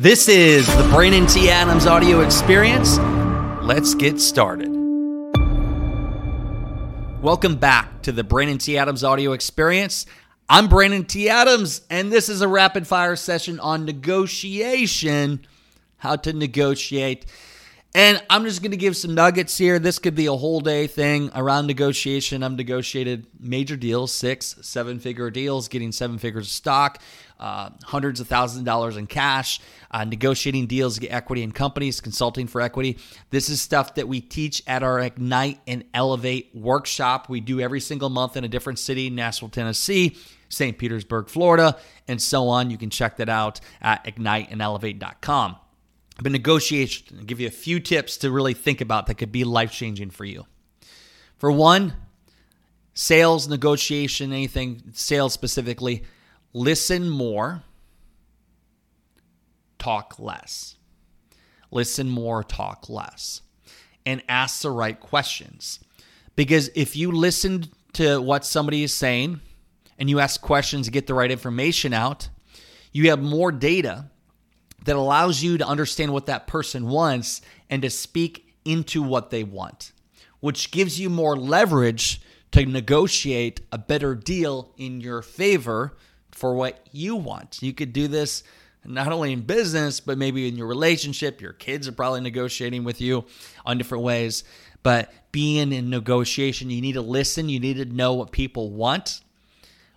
This is the Brandon T. Adams audio experience. Let's get started. Welcome back to the Brandon T. Adams audio experience. I'm Brandon T. Adams, and this is a rapid fire session on negotiation, how to negotiate. And I'm just going to give some nuggets here. This could be a whole day thing around negotiation. I've negotiated major deals, six, seven figure deals, getting seven figures of stock, uh, hundreds of thousands of dollars in cash, uh, negotiating deals to get equity in companies, consulting for equity. This is stuff that we teach at our Ignite and Elevate workshop. We do every single month in a different city, Nashville, Tennessee. St. Petersburg, Florida, and so on. You can check that out at igniteandelevate.com. But negotiation, I'll give you a few tips to really think about that could be life changing for you. For one, sales, negotiation, anything, sales specifically, listen more, talk less. Listen more, talk less. And ask the right questions. Because if you listen to what somebody is saying and you ask questions to get the right information out, you have more data that allows you to understand what that person wants and to speak into what they want, which gives you more leverage to negotiate a better deal in your favor for what you want. You could do this not only in business, but maybe in your relationship. Your kids are probably negotiating with you on different ways. But being in negotiation, you need to listen, you need to know what people want,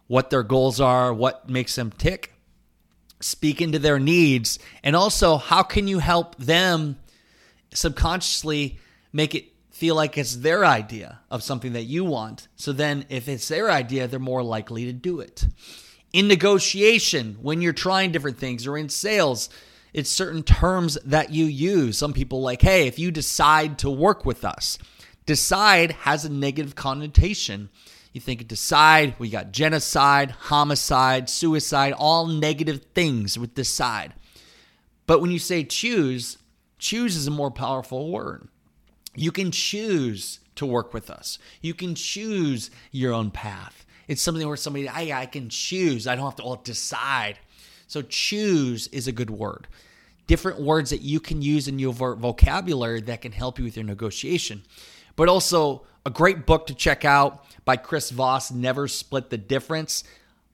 what their goals are, what makes them tick speak into their needs and also how can you help them subconsciously make it feel like it's their idea of something that you want? So then if it's their idea they're more likely to do it. In negotiation when you're trying different things or in sales it's certain terms that you use. Some people like hey if you decide to work with us decide has a negative connotation you think decide, we got genocide, homicide, suicide, all negative things with decide. But when you say choose, choose is a more powerful word. You can choose to work with us. You can choose your own path. It's something where somebody, I, I can choose. I don't have to all decide. So choose is a good word. Different words that you can use in your vocabulary that can help you with your negotiation. But also a great book to check out by Chris Voss, Never Split the Difference.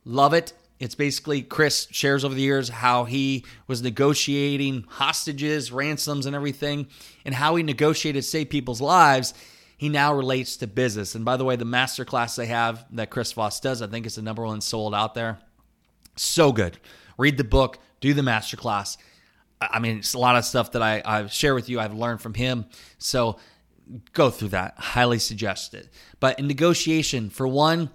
Love it. It's basically Chris shares over the years how he was negotiating hostages, ransoms, and everything, and how he negotiated save people's lives. He now relates to business. And by the way, the masterclass they have that Chris Voss does, I think it's the number one sold out there. So good. Read the book, do the masterclass. I mean, it's a lot of stuff that I, I share with you. I've learned from him. So go through that. Highly suggest it. But in negotiation, for one,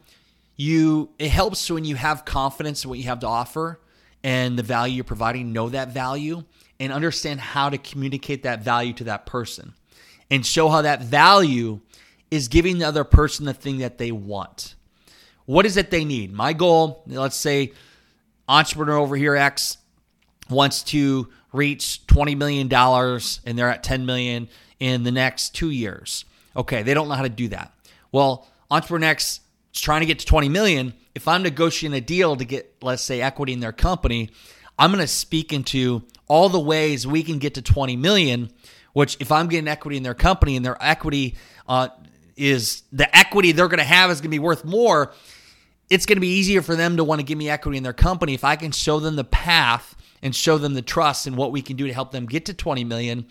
you it helps when you have confidence in what you have to offer and the value you're providing, know that value and understand how to communicate that value to that person and show how that value is giving the other person the thing that they want. What is it they need? My goal, let's say entrepreneur over here X wants to reach 20 million dollars and they're at 10 million in the next two years. Okay, they don't know how to do that. Well, Entrepreneur X is trying to get to 20 million. If I'm negotiating a deal to get, let's say, equity in their company, I'm going to speak into all the ways we can get to 20 million. Which, if I'm getting equity in their company and their equity uh, is the equity they're going to have is going to be worth more, it's going to be easier for them to want to give me equity in their company if I can show them the path and show them the trust and what we can do to help them get to 20 million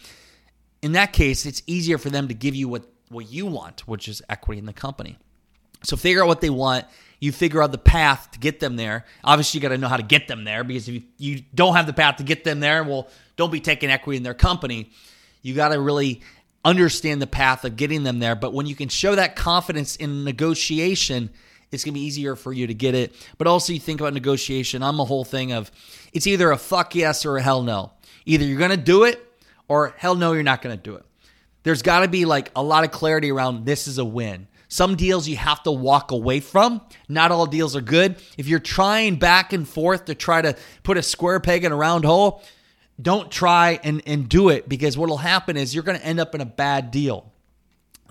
in that case, it's easier for them to give you what, what you want, which is equity in the company. So figure out what they want. You figure out the path to get them there. Obviously, you got to know how to get them there because if you, you don't have the path to get them there, well, don't be taking equity in their company. You got to really understand the path of getting them there. But when you can show that confidence in negotiation, it's going to be easier for you to get it. But also, you think about negotiation. I'm a whole thing of it's either a fuck yes or a hell no. Either you're going to do it or hell no, you're not going to do it. There's got to be like a lot of clarity around this is a win. Some deals you have to walk away from. Not all deals are good. If you're trying back and forth to try to put a square peg in a round hole, don't try and, and do it because what will happen is you're going to end up in a bad deal.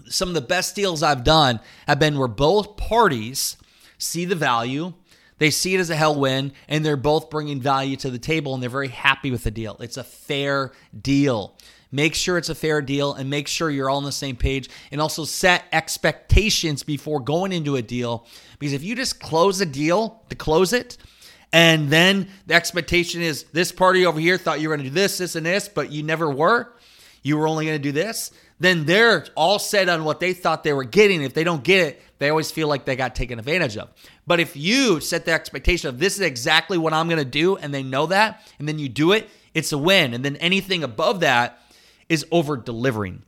Some of the best deals I've done have been where both parties see the value, They see it as a hell win, and they're both bringing value to the table, and they're very happy with the deal. It's a fair deal. Make sure it's a fair deal and make sure you're all on the same page and also set expectations before going into a deal. Because if you just close a deal to close it, and then the expectation is this party over here thought you were going to do this, this, and this, but you never were, you were only going to do this, then they're all set on what they thought they were getting. If they don't get it, they always feel like they got taken advantage of. But if you set the expectation of this is exactly what I'm going to do, and they know that, and then you do it, it's a win. And then anything above that is over delivering.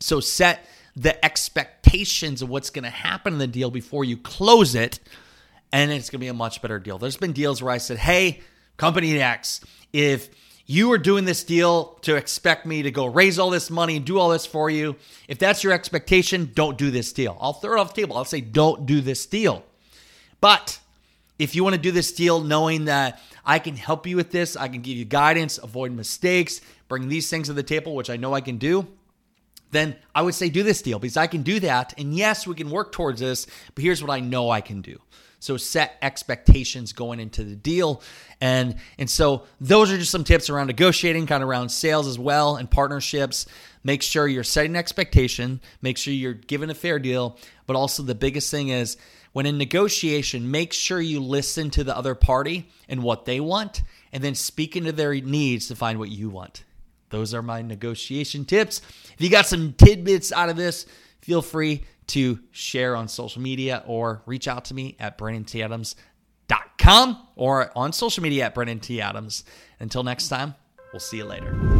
So set the expectations of what's going to happen in the deal before you close it, and it's going to be a much better deal. There's been deals where I said, hey, company X, if you are doing this deal to expect me to go raise all this money and do all this for you. If that's your expectation, don't do this deal. I'll throw it off the table. I'll say, don't do this deal. But if you want to do this deal knowing that I can help you with this, I can give you guidance, avoid mistakes, bring these things to the table, which I know I can do, then I would say do this deal because I can do that. And yes, we can work towards this, but here's what I know I can do. So set expectations going into the deal. And and so those are just some tips around negotiating, kind of around sales as well and partnerships. Make sure you're setting expectation, make sure you're giving a fair deal, but also the biggest thing is when in negotiation, make sure you listen to the other party and what they want and then speak into their needs to find what you want. Those are my negotiation tips. If you got some tidbits out of this, feel free to share on social media or reach out to me at BrandonTAdams.com or on social media at Brandon T. Adams. Until next time, we'll see you later.